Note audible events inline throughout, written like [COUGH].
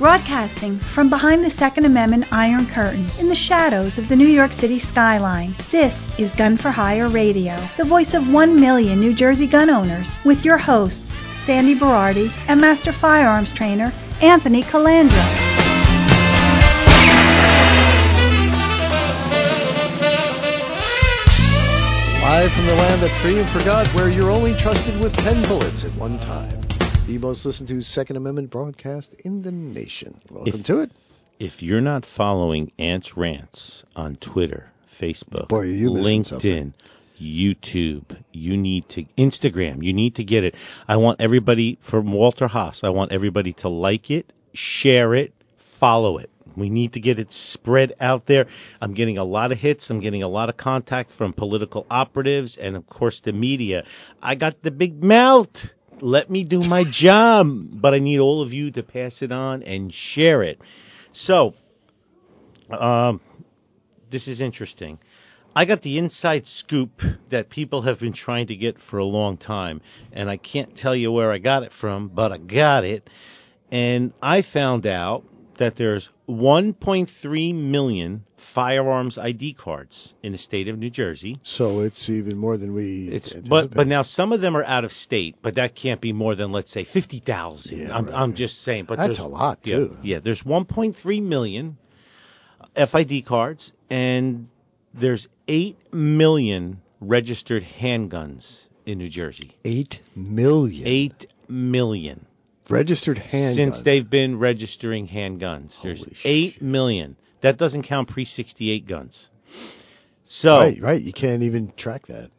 Broadcasting from behind the Second Amendment Iron Curtain in the shadows of the New York City skyline, this is Gun for Hire Radio, the voice of one million New Jersey gun owners, with your hosts, Sandy Berardi and Master Firearms Trainer Anthony Colandro. Live from the land that freedom forgot, where you're only trusted with 10 bullets at one time the most listened to Second Amendment broadcast in the nation. Welcome If- to it. If you're not following Ants Rants on Twitter, Facebook, Boy, you LinkedIn, YouTube, you need to Instagram, you need to get it. I want everybody from Walter Haas, I want everybody to like it, share it, follow it. We need to get it spread out there. I'm getting a lot of hits. I'm getting a lot of contacts from political operatives and, of course, the media. I got the big mouth. Let me do my job. But I need all of you to pass it on and share it. So, um, this is interesting. I got the inside scoop that people have been trying to get for a long time, and I can't tell you where I got it from, but I got it. And I found out that there's 1.3 million firearms ID cards in the state of New Jersey. So it's even more than we. It's but but now some of them are out of state, but that can't be more than let's say fifty thousand. Yeah, I'm right, I'm just saying, but That's there's- a lot, yeah, too. Yeah, there's 1.3 million FID cards, and there's eight million registered handguns in New Jersey. Eight million. Eight million registered handguns. since they've been registering handguns. There's Holy eight million. That doesn't count pre 68 guns. So right, right. You can't even track that.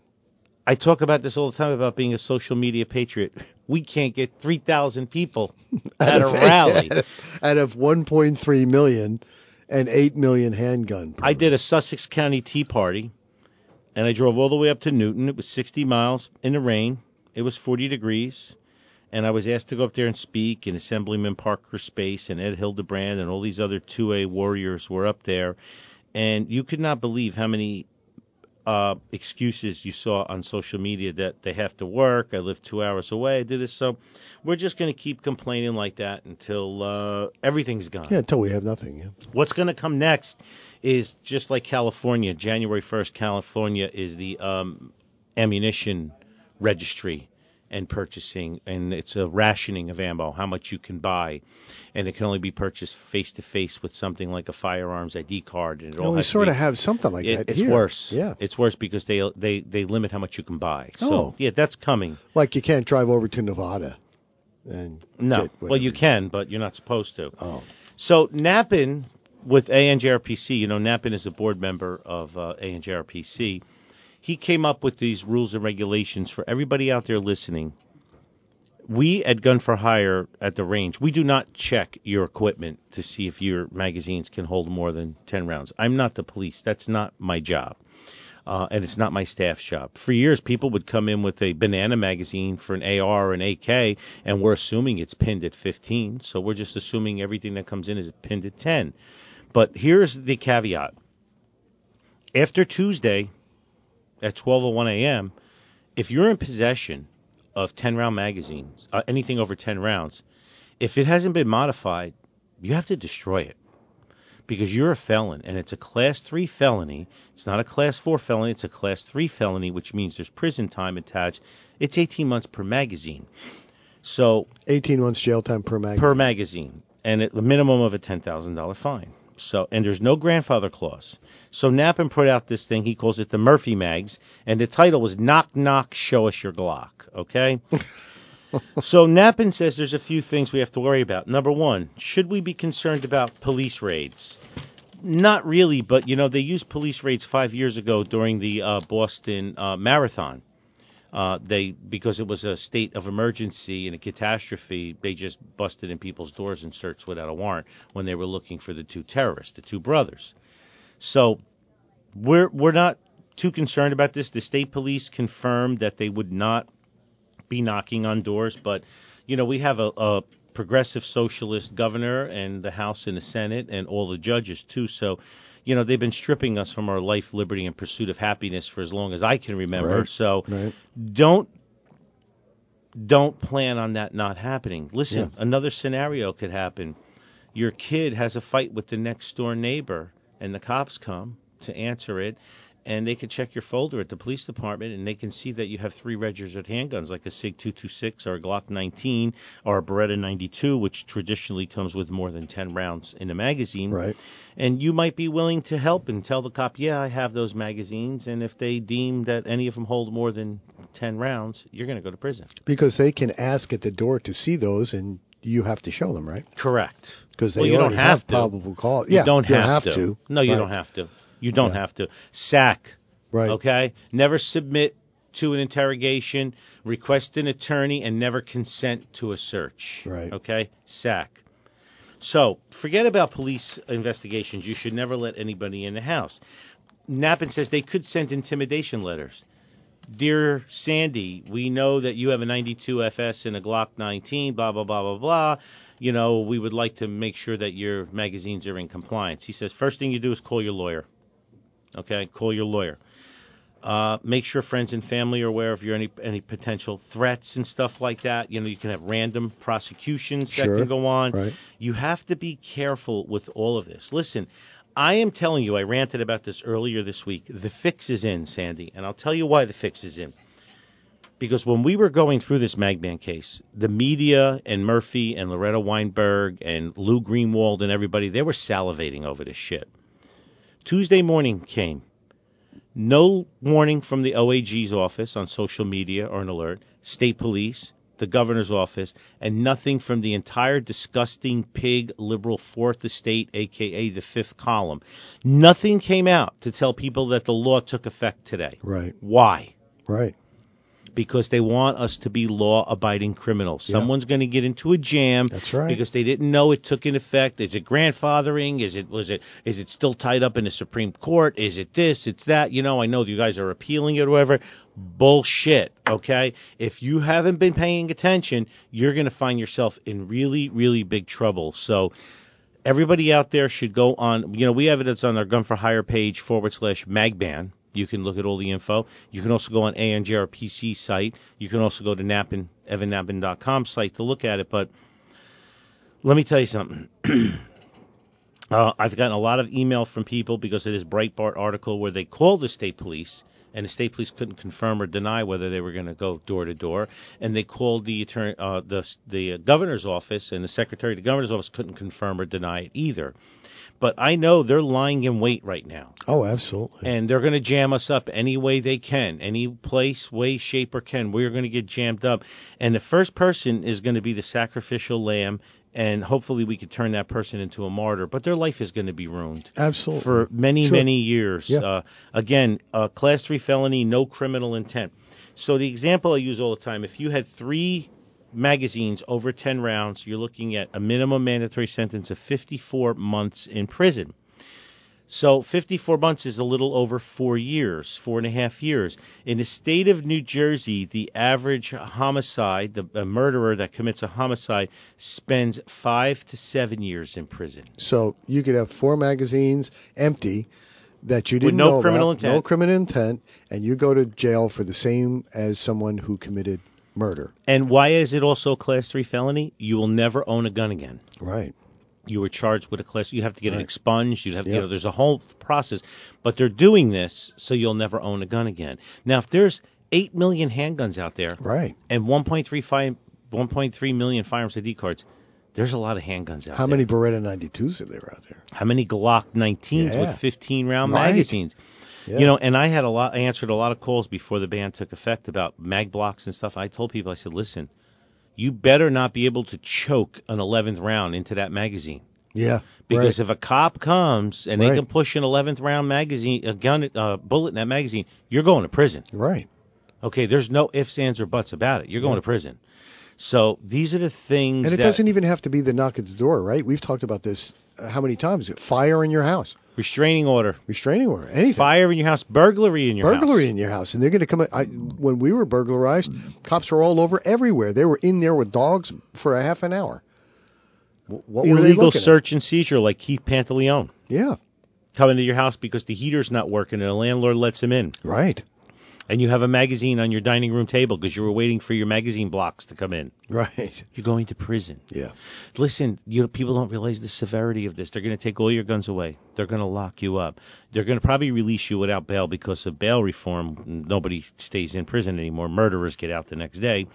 I talk about this all the time about being a social media patriot. We can't get 3,000 people [LAUGHS] at a rally. [LAUGHS] out of 1.3 million and 8 million handgun. I did a Sussex County Tea Party, and I drove all the way up to Newton. It was 60 miles in the rain. It was 40 degrees, and I was asked to go up there and speak. And Assemblyman Parker Space and Ed Hildebrand and all these other 2A warriors were up there, and you could not believe how many uh, excuses you saw on social media that they have to work. I live two hours away. I do this, so we're just going to keep complaining like that until uh, everything's gone. Yeah, until we have nothing. Yeah. What's going to come next is just like California. January 1st, California is the um, ammunition registry and purchasing, and it's a rationing of ammo, how much you can buy, and it can only be purchased face to face with something like a firearms ID card. And it we has to sort be- of have something like it- that it's here. worse. Yeah. it's worse because they they they limit how much you can buy. So Oh. yeah, that's coming. Like you can't drive over to Nevada and No, well you can, but you're not supposed to. Oh. So Nappen with ANJRPC, you know, Nappen is a board member of uh, ANJRPC. He came up with these rules and regulations for everybody out there listening. We at Gun for Hire at the range, we do not check your equipment to see if your magazines can hold more than 10 rounds. I'm not the police. That's not my job. Uh, and it's not my staff's job. For years, people would come in with a banana magazine for an AR or an AK, and we're assuming it's pinned at 15. So we're just assuming everything that comes in is pinned at 10. But here's the caveat: after Tuesday at 12:01 a.m., if you're in possession of 10 round magazines, uh, anything over 10 rounds, if it hasn't been modified, you have to destroy it because you're a felon and it's a class 3 felony. It's not a class 4 felony, it's a class 3 felony, which means there's prison time attached. It's 18 months per magazine. So 18 months jail time per magazine. per magazine, and the minimum of a ten thousand dollar fine. So, and there's no grandfather clause. So Nappen put out this thing. He calls it the Murphy Mags, and the title was "Knock Knock, Show Us Your Glock." Okay. [LAUGHS] so Nappen says there's a few things we have to worry about. Number one, should we be concerned about police raids? Not really, but you know they used police raids five years ago during the uh, Boston uh, Marathon uh, they because it was a state of emergency and a catastrophe, they just busted in people's doors and searched without a warrant when they were looking for the two terrorists, the two brothers. So we're we're not too concerned about this. The state police confirmed that they would not be knocking on doors, but you know we have a, a progressive socialist governor and the House and the Senate and all the judges too. So, you know, they've been stripping us from our life, liberty, and pursuit of happiness for as long as I can remember. Right, So, right. don't don't plan on that not happening. Listen, Yeah. another scenario could happen. Your kid has a fight with the next door neighbor, and the cops come to answer it, and they can check your folder at the police department, and they can see that you have three registered handguns, like a Sig 226 or a Glock 19 or a Beretta 92, which traditionally comes with more than 10 rounds in a magazine. Right. And you might be willing to help and tell the cop, yeah, I have those magazines, and if they deem that any of them hold more than 10 rounds, you're going to go to prison. Because they can ask at the door to see those, and you have to show them, right? Correct. Because they Well, you don't already have to. probable cause. You Yeah, don't you have, to. No, you Right. don't have to. You don't Yeah. have to. Sack. Right. Okay? Never submit to an interrogation, request an attorney, and never consent to a search. Right. Okay? Sack. So, forget about police investigations. You should never let anybody in the house. Nappen says they could send intimidation letters. Dear Sandy, we know that you have a 92 FS and a Glock 19, blah, blah, blah, blah, blah. You know, we would like to make sure that your magazines are in compliance. He says, first thing you do is call your lawyer. Okay? Call your lawyer. Uh, make sure friends and family are aware of your any any potential threats and stuff like that. You know, you can have random prosecutions Sure. that can go on. Right. You have to be careful with all of this. Listen, I am telling you, I ranted about this earlier this week. The fix is in, Sandy, and I'll tell you why the fix is in. Because when we were going through this Magban case, the media and Murphy and Loretta Weinberg and Lou Greenwald and everybody, they were salivating over this shit. Tuesday morning came. No warning from the OAG's office on social media or an alert, state police, the governor's office, and nothing from the entire disgusting pig liberal fourth estate, aka the fifth column. Nothing came out to tell people that the law took effect today. Right. Why? Right. Because they want us to be law abiding criminals. Yeah. Someone's going to get into a jam That's right. because they didn't know it took in effect. Is it grandfathering? Is it was it is it still tied up in the Supreme Court? Is it this? It's that. You know, I know you guys are appealing it or whatever. Bullshit. Okay, if you haven't been paying attention, you're going to find yourself in really, really big trouble. So. Everybody out there should go on. You know, we have it. It's on our Gun for Hire page forward slash Magban. You can look at all the info. You can also go on ANJRPC site. You can also go to Nappen, evannappen.com site to look at it. But let me tell you something. [CLEARS THROAT] uh, I've gotten a lot of email from people because of this Breitbart article where they called the state police and the state police couldn't confirm or deny whether they were going to go door to door, and they called the attorney, uh, the the governor's office, and the secretary of the governor's office couldn't confirm or deny it either. But I know they're lying in wait right now Oh, absolutely. and they're going to jam us up any way they can, any place, way, shape, or can. We're going to get jammed up, and the first person is going to be the sacrificial lamb, and hopefully we could turn that person into a martyr. But their life is going to be ruined absolutely. for many, Sure. many years. Yeah. Uh, again, uh, class three felony, no criminal intent. So the example I use all the time: if you had three magazines over ten rounds, you're looking at a minimum mandatory sentence of 54 months in prison. So 54 months is a little over four years, four and a half years. In the state of New Jersey, the average homicide, the a murderer that commits a homicide, spends five to seven years in prison. So you could have four magazines empty that you didn't no know criminal about, no criminal intent, and you go to jail for the same as someone who committed murder. And why is it also a class three felony? You will never own a gun again. Right. You were charged with a class. You have to get it expunged. You have, you Yep. know, there's a whole process. But they're doing this so you'll never own a gun again. Now, if there's eight million handguns out there Right. and 1.35, 1.3 million firearms ID cards, there's a lot of handguns out How there. How many Beretta 92s are there out there? How many Glock 19s Yeah. with 15 round Right. magazines? Yeah. You know, and I had a lot. I answered a lot of calls before the ban took effect about mag blocks and stuff. I told people, I said, listen, you better not be able to choke an 11th round into that magazine Yeah. because right. if a cop comes and they can push an 11th round magazine, a gun, a bullet in that magazine, you're going to prison. right. Okay, there's no ifs, ands, or buts about it. You're going Yeah. to prison. So these are the things. And it doesn't even have to be the knock at the door, right? We've talked about this uh, how many times? Fire in your house, restraining order, restraining order, anything. fire in your house, burglary in your burglary house. Burglary in your house, and they're going to come. I, when we were burglarized, cops were all over everywhere. They were in there with dogs for a half an hour. What were they Illegal looking at? search and seizure, like Keith Pantaleone, Yeah, coming to your house because the heater's not working and the landlord lets him in, right, and you have a magazine on your dining room table because you were waiting for your magazine blocks to come in. right. [LAUGHS] You're going to prison. Yeah, Listen, you know, people don't realize the severity of this. They're going to take all your guns away. They're going to lock you up. They're going to probably release you without bail because of bail reform. Nobody stays in prison anymore. Murderers get out the next day.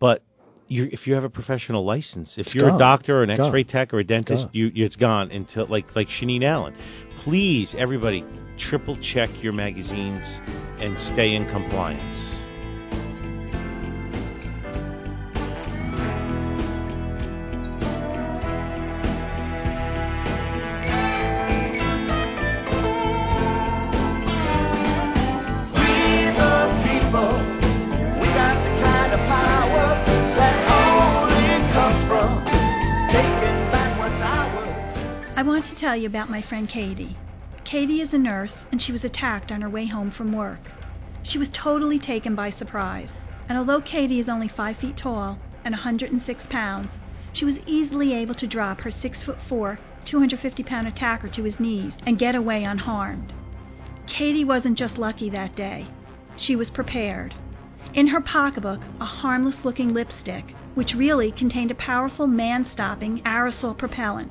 But you if you have a professional license, if you're gone. a doctor or an X-ray tech or a dentist, you, you it's gone until like like Shaneen Allen. Please, everybody, triple check your magazines and stay in compliance. I want to tell you about my friend Katie. Katie is a nurse, and she was attacked on her way home from work. She was totally taken by surprise, and although Katie is only 5 feet tall and 106 pounds, she was easily able to drop her 6 foot 4, 250 pound attacker to his knees and get away unharmed. Katie wasn't just lucky that day. She was prepared. In her pocketbook, a harmless looking lipstick, which really contained a powerful man stopping aerosol propellant.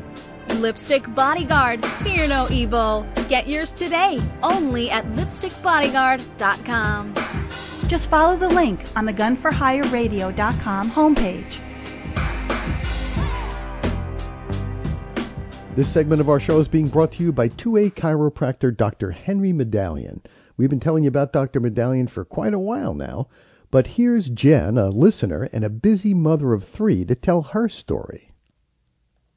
Lipstick Bodyguard, fear no evil. Get yours today, only at lipstickbodyguard.com. Just follow the link on the gunforhireradio.com homepage. This segment of our show is being brought to you by 2A chiropractor Dr. Henry Madalian. We've been telling you about Dr. Madalian for quite a while now, but here's Jen, a listener and a busy mother of three, to tell her story.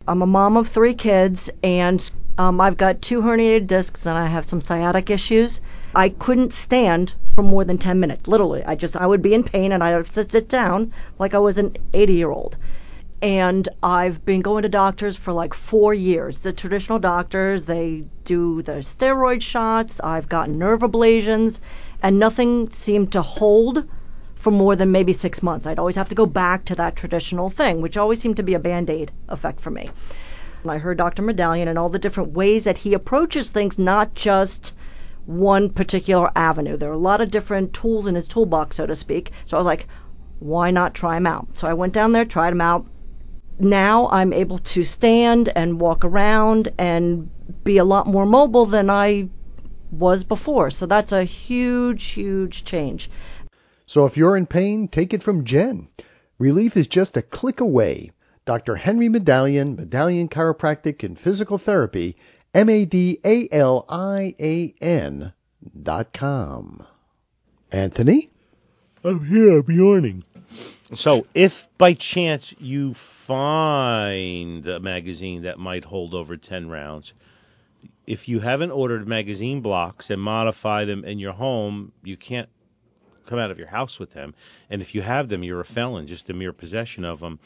I'm a mom of three kids, and um, I've got two herniated discs, and I have some sciatic issues. I couldn't stand for more than 10 minutes, literally. I just, I would be in pain, and I would sit, sit down like I was an 80 year old. And I've been going to doctors for like four years. The traditional doctors, they do the steroid shots. I've gotten nerve ablations, and nothing seemed to hold for more than maybe six months. I'd always have to go back to that traditional thing, which always seemed to be a band aid effect for me. And I heard Dr. Madalian and all the different ways that he approaches things, not just one particular avenue. There are a lot of different tools in his toolbox, so to speak. So I was like, why not try them out? So I went down there, tried them out. now I'm able to stand and walk around and be a lot more mobile than I was before. So that's a huge, huge change. So if you're in pain, take it from Jen. Relief is just a click away. Dr. Henry Madalian, Madalian Chiropractic and Physical Therapy, M A D A L I A N dot com. Anthony? I'm here. I'm yawning. So, if by chance you find a magazine that might hold over 10 rounds, if you haven't ordered magazine blocks and modified them in your home, you can't come out of your house with them. And if you have them, you're a felon, just a mere possession of them.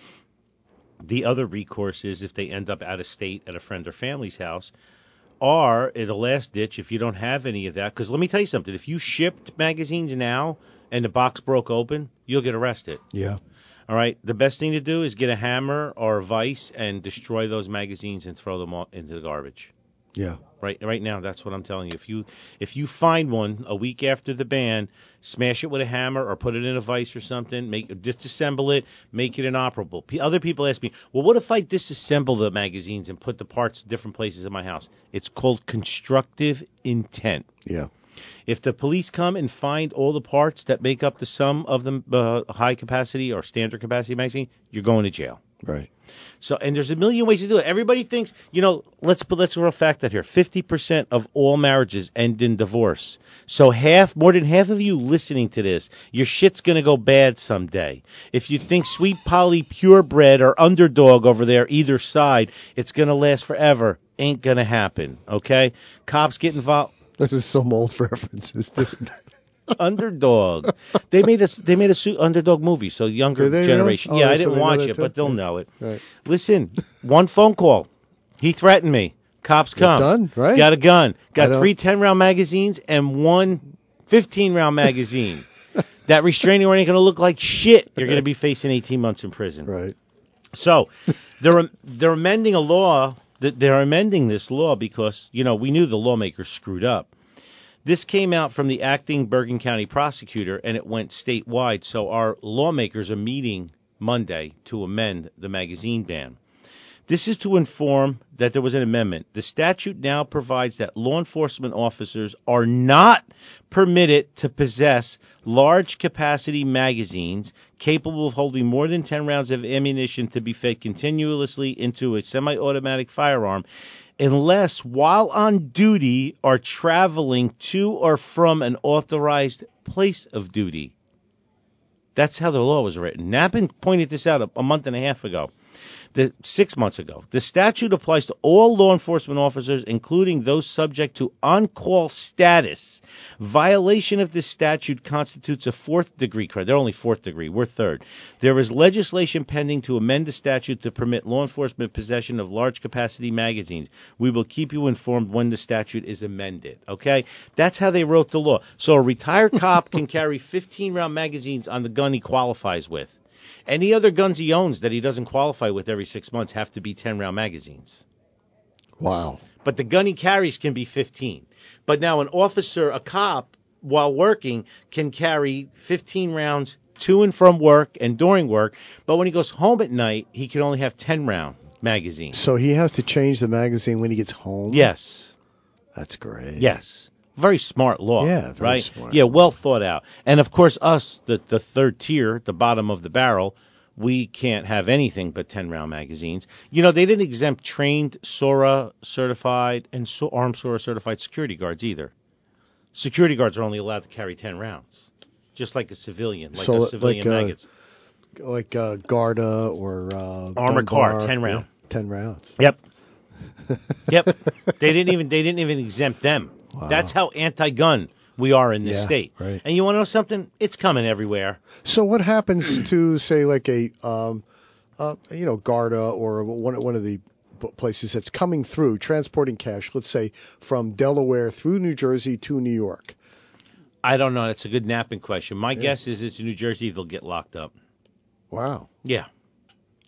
The other recourse is if they end up out of state at a friend or family's house, or in the last ditch, if you don't have any of that, because let me tell you something: if you shipped magazines now and the box broke open, you'll get arrested. Yeah. All right. The best thing to do is get a hammer or a vice and destroy those magazines and throw them all into the garbage. Yeah. Right, right now, that's what I'm telling you. If you if you find one a week after the ban, smash it with a hammer or put it in a vice or something. Make disassemble it, make it inoperable. P- other people ask me, well, what if I disassemble the magazines and put the parts different places in my house? It's called constructive intent. Yeah. If the police come and find all the parts that make up the sum of the uh, high capacity or standard capacity magazine, you're going to jail. Right. So, and there's a million ways to do it. Everybody thinks, you know, let's put let's a fact out here: fifty percent of all marriages end in divorce. So, half, more than half of you listening to this, your shit's gonna go bad someday. If you think Sweet Polly Purebred or Underdog over there, either side, it's gonna last forever, ain't gonna happen. Okay? Cops get involved. This is some old [LAUGHS] references. dude. Underdog. They made a they made a su- underdog movie, so younger Did they really? generation. Oh, yeah, I so didn't watch it, too? but they'll Yeah. know it. Right. Listen, one phone call. He threatened me. Cops come. done, right? Got a gun. Got three 10 round magazines and one 15 round magazine. [LAUGHS] that restraining order ain't going to look like shit. You're going to be facing 18 months in prison. Right. So they're they're amending a law. That they're amending this law because you know we knew the lawmakers screwed up. This came out from the acting Bergen County prosecutor, and it went statewide. So our lawmakers are meeting Monday to amend the magazine ban. This is to inform that there was an amendment. The statute now provides that law enforcement officers are not permitted to possess large capacity magazines capable of holding more than 10 rounds of ammunition to be fed continuously into a semi automatic firearm unless while on duty or traveling to or from an authorized place of duty. That's how the law was written. Nappen pointed this out a, a month and a half ago the six months ago. The statute applies to all law enforcement officers, including those subject to on-call status. Violation of this statute constitutes a fourth degree crime. They're only fourth degree. We're third. There is legislation pending to amend the statute to permit law enforcement possession of large capacity magazines. We will keep you informed when the statute is amended. Okay? That's how they wrote the law. So a retired cop can [LAUGHS] carry 15 round magazines on the gun he qualifies with. Any other guns he owns that he doesn't qualify with every six months have to be 10 round magazines. Wow. But the gun he carries can be 15. But now an officer, a cop, while working, can carry 15 rounds to and from work and during work. But when he goes home at night, he can only have 10 round magazines. So he has to change the magazine when he gets home. Yes. That's great. Yes. Very smart law. Yeah, very right? smart. Yeah, well thought out. And of course, us, the, the third tier, the bottom of the barrel, we can't have anything but 10 round magazines. You know, they didn't exempt trained SORA certified and so, armed SORA certified security guards either. Security guards are only allowed to carry 10 rounds, just like a civilian, like So, a civilian like, uh, magazine. Like uh, Garda or uh, Armored car, 10 round. Yeah, Ten rounds. Yep. [LAUGHS] yep. They didn't even they didn't even exempt them. Wow. That's how anti-gun we are in this Yeah, state. right. And you want to know something? It's coming everywhere. So what happens to say like a um, uh, you know Garda or one one of the places that's coming through transporting cash, let's say from Delaware through New Jersey to New York. I don't know. That's a good Nappen question. My guess is it's New Jersey. They'll get locked up. Wow. Yeah,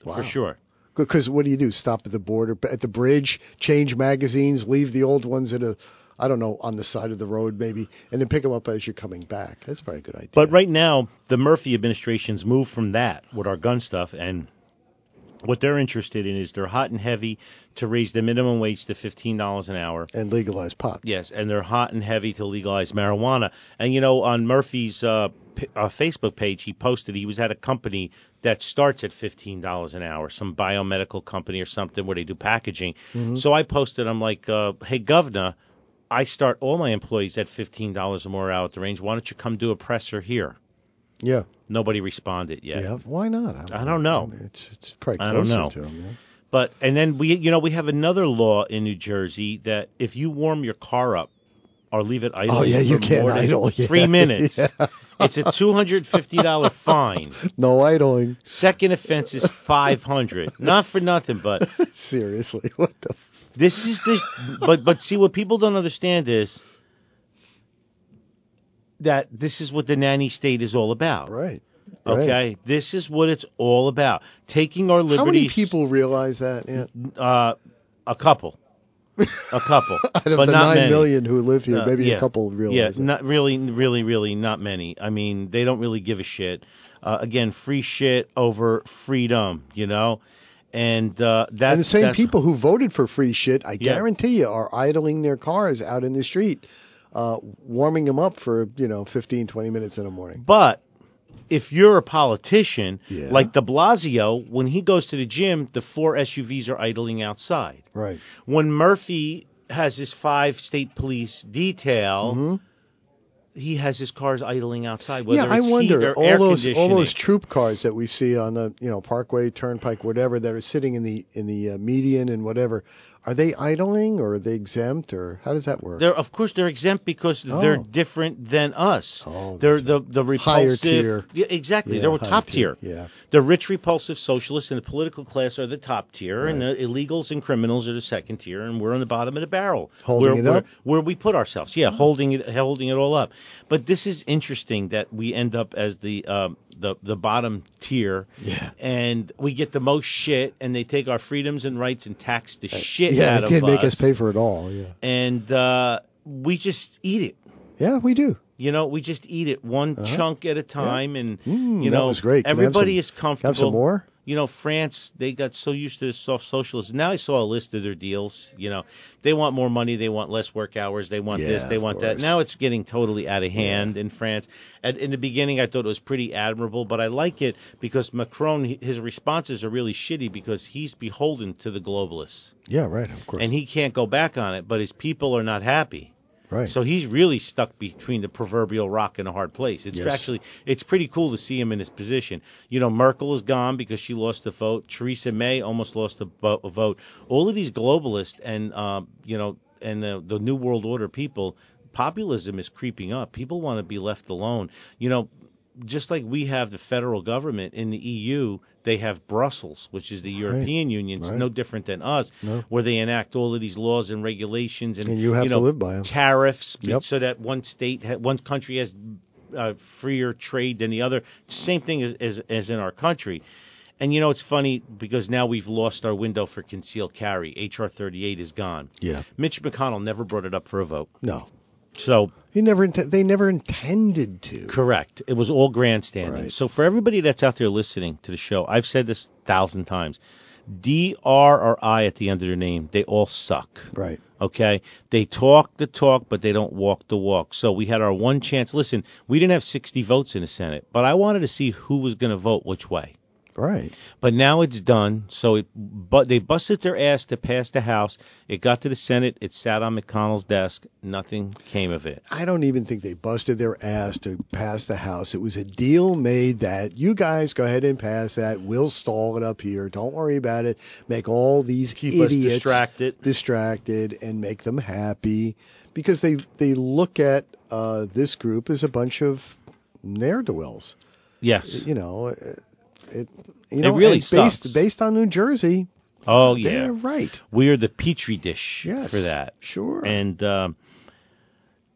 Wow. for sure. Because what do you do? Stop at the border, at the bridge, change magazines, leave the old ones in a, I don't know, on the side of the road maybe, and then pick them up as you're coming back. That's probably a good idea. But right now, the Murphy administration's moved from that with our gun stuff, and What they're interested in is they're hot and heavy to raise the minimum wage to fifteen dollars an hour. And legalize pot. Yes, and they're hot and heavy to legalize marijuana. And you know, on Murphy's uh, p- uh, Facebook page, he posted he was at a company that starts at fifteen dollars an hour, some biomedical company or something where they do packaging. So I posted, I'm like, uh, hey, governor, I start all my employees at fifteen dollars or more hour at the range. Why don't you come do a presser here? Yeah. Nobody responded yet. Yeah. Why not? I don't know. It's, it's probably I don't know. to him. Yeah. But and then we, you know, we have another law in New Jersey that if you warm your car up or leave it idle, Oh, yeah, you can't idle, yeah. three [LAUGHS] minutes, Yeah. it's a two hundred fifty dollar [LAUGHS] fine. No idling. Second offense is five hundred. Not for nothing, but [LAUGHS] Seriously. What the? This is the. But but see, what people don't understand is that this is what the nanny state is all about. Right. Right. Okay, this is what it's all about. Taking our liberties. How many people realize that? Yeah. Uh, a couple. A couple. [LAUGHS] Out of but the nine many. million who live here, Uh, maybe yeah. a couple realize Yeah, it. not really, really, really, not many. I mean, they don't really give a shit. Uh, again, free shit over freedom, you know, and uh, that's and the same that's- people who voted for free shit, I Yeah. guarantee you, are idling their cars out in the street, uh, warming them up for you know 15, 20 minutes in the morning. But if you're a politician Yeah. like De Blasio, when he goes to the gym, the four SUVs are idling outside. Right. When Murphy has his five state police detail. He has his cars idling outside. Whether yeah, I wonder all those all those troop cars that we see on the you know Parkway, Turnpike, whatever that are sitting in the in the uh, median and whatever. Are they idling or are they exempt or how does that work? They're of course they're exempt because they're Oh. different than us. Oh, they're the the Higher tier. Yeah, exactly. Yeah, they're top tier, tier. yeah. The rich, repulsive socialists and the political class are the top tier, and the illegals and criminals are the second tier, and we're on the bottom of the barrel. Holding where, it where, up? where we put ourselves. Yeah, holding it, holding it all up. But this is interesting that we end up as the um, the the bottom tier. Yeah. And we get the most shit, and they take our freedoms and rights and tax the shit yeah, out they of can't us. make us pay for it all. Yeah. and uh, we just eat it. Yeah, we do. You know, we just eat it one chunk at a time, and Mm, you know, great. Can I have everybody some- is comfortable. Have some more? You know, France, they got so used to soft socialism. Now I saw a list of their deals. You know, they want more money, they want less work hours, they want this, they want that. Now it's getting totally out of hand in France. And in the beginning, I thought it was pretty admirable, but I like it because Macron, his responses are really shitty because he's beholden to the globalists, Yeah, right. Of course. and he can't go back on it. But his people are not happy. Right. So he's really stuck between the proverbial rock and a hard place. It's Yes. actually it's pretty cool to see him in his position. You know, Merkel is gone because she lost the vote. Theresa May almost lost a, vote. All of these globalists and um, you know and the, the new world order people, populism is creeping up. People want to be left alone. You know, just like we have the federal government in the EU, they have Brussels, which is the European Union. It's right. no different than us, No. where they enact all of these laws and regulations, and, And you have to know, live by 'em. Tariffs, Yep. so that one state, one country has uh, freer trade than the other. Same thing as, as as in our country. And you know it's funny because now we've lost our window for concealed carry. HR 38 is gone. yeah. Mitch McConnell never brought it up for a vote. No. So He never. Int- they never intended to. Correct. It was all grandstanding. Right. So for everybody that's out there listening to the show, I've said this a thousand times. D R or I at the end of their name, they all suck. Right. Okay? They talk the talk, but they don't walk the walk. So we had our one chance. Listen, we didn't have 60 votes in the Senate, but I wanted to see who was going to vote which way. Right. But now it's done. So it, but they busted their ass to pass the House. It got to the Senate. It sat on McConnell's desk. Nothing came of it. I don't even think they busted their ass to pass the House. It was a deal made that you guys go ahead and pass that. We'll stall it up here. Don't worry about it. Make all these Keep us idiots distracted. distracted, and make them happy because they they look at uh, this group as a bunch of ne'er do wells. Yes. You know, uh, it. You know, really and based sucks. based on New Jersey. Oh yeah. They're right. We are the petri dish Yes, for that. sure. And um,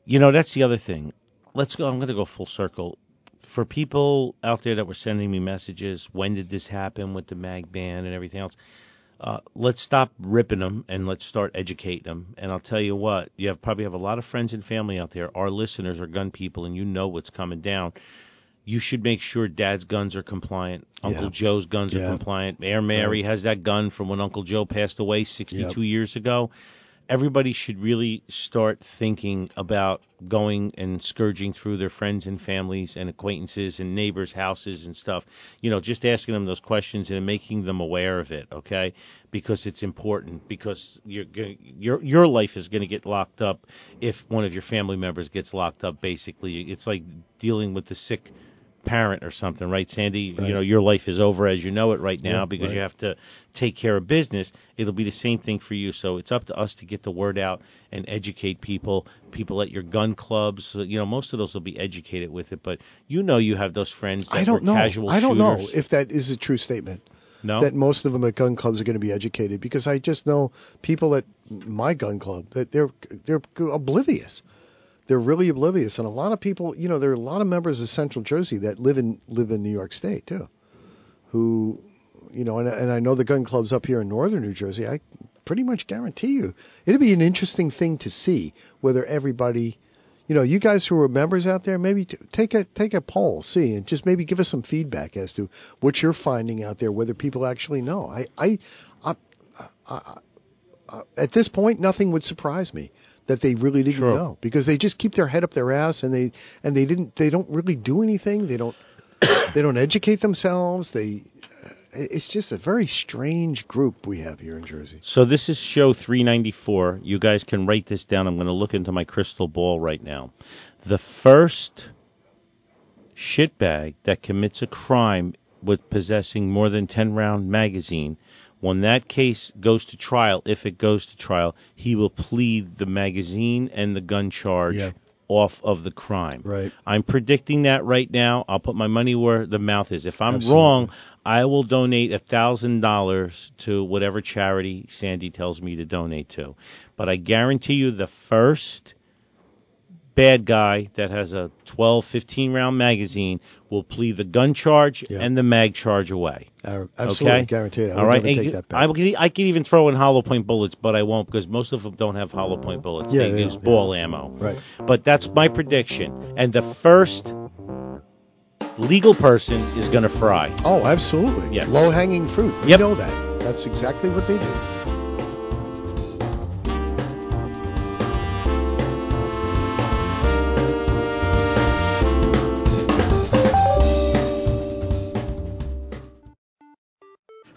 you know that's the other thing. Let's go. I'm going to go full circle. For people out there that were sending me messages, when did this happen with the mag ban and everything else? Uh, let's stop ripping them and let's start educating them. And I'll tell you what, you have probably have a lot of friends and family out there. Our listeners are gun people, and you know what's coming down. You should make sure Dad's guns are compliant. Uncle Yeah. Joe's guns Yeah. are compliant. Mayor Mary has that gun from when Uncle Joe passed away 62 years ago. Everybody should really start thinking about going and scourging through their friends and families and acquaintances and neighbors' houses and stuff. You know, just asking them those questions and making them aware of it, okay? Because it's important. Because your your your life is going to get locked up if one of your family members gets locked up. Basically, it's like dealing with the sick parent or something, right, Sandy? Right. You know, your life is over as you know it right now Yeah, because right. you have to take care of business. It'll be the same thing for you. So it's up to us to get the word out and educate people. People at your gun clubs, you know, most of those will be educated with it. But you know, you have those friends that I don't know. casual I don't know if that is a true statement. no, That most of them at gun clubs are going to be educated because I just know people at my gun club that they're they're oblivious. They're really oblivious, and a lot of people, you know, there are a lot of members of Central Jersey that live in live in New York State too, who, you know, and, and I know the gun clubs up here in northern New Jersey. I pretty much guarantee you, it'd be an interesting thing to see whether everybody, you know, you guys who are members out there, maybe t- take a take a poll, see, and just maybe give us some feedback as to what you're finding out there, whether people actually know. I, I, I, I, I at this point, nothing would surprise me that they really didn't Sure. know because they just keep their head up their ass and they and they didn't they don't really do anything. They don't [COUGHS] they don't educate themselves. They it's just a very strange group we have here in Jersey. So this is show 394. You guys can write this down. I'm going to look into my crystal ball right now. The first shitbag that commits a crime with possessing more than 10 round magazine, when that case goes to trial, if it goes to trial, he will plead the magazine and the gun charge Yeah. off of the crime. Right. I'm predicting that right now. I'll put my money where the mouth is. If I'm Absolutely. wrong, I will donate a thousand dollars to whatever charity Sandy tells me to donate to. But I guarantee you, the first bad guy that has a 12, 15 round magazine will plead the gun charge Yeah. and the mag charge away. I absolutely Okay, guarantee it. I All right, take you- that back. I, will- I could even throw in hollow point bullets, but I won't because most of them don't have hollow point bullets. Yeah, they yeah, use ball ammo. Right. But that's my prediction. And the first legal person is going to fry. Oh, absolutely. Yes. Low hanging fruit. We Yep. know that. That's exactly what they do.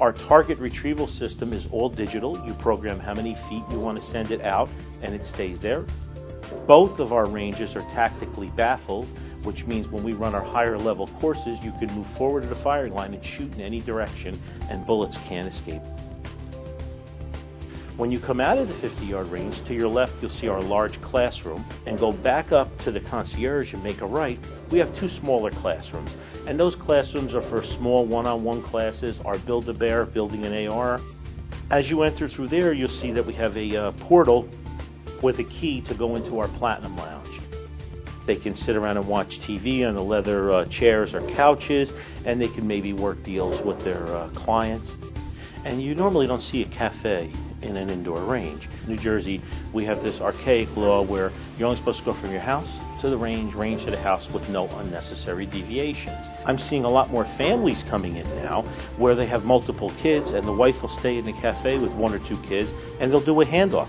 Our target retrieval system is all digital. You program how many feet you want to send it out and it stays there. Both of our ranges are tactically baffled, which means when we run our higher level courses, you can move forward to the firing line and shoot in any direction, and bullets can't escape. When you come out of the 50 yard range, to your left you'll see our large classroom, and go back up to the concierge and make a right. We have two smaller classrooms, and those classrooms are for small one on one classes, our Build a Bear, building an AR. As you enter through there, you'll see that we have a uh, portal with a key to go into our Platinum Lounge. They can sit around and watch TV on the leather uh, chairs or couches, and they can maybe work deals with their uh, clients. And you normally don't see a cafe in an indoor range. New Jersey, we have this archaic law where you're only supposed to go from your house to the range, range to the house with no unnecessary deviations. I'm seeing a lot more families coming in now where they have multiple kids and the wife will stay in the cafe with one or two kids and they'll do a handoff.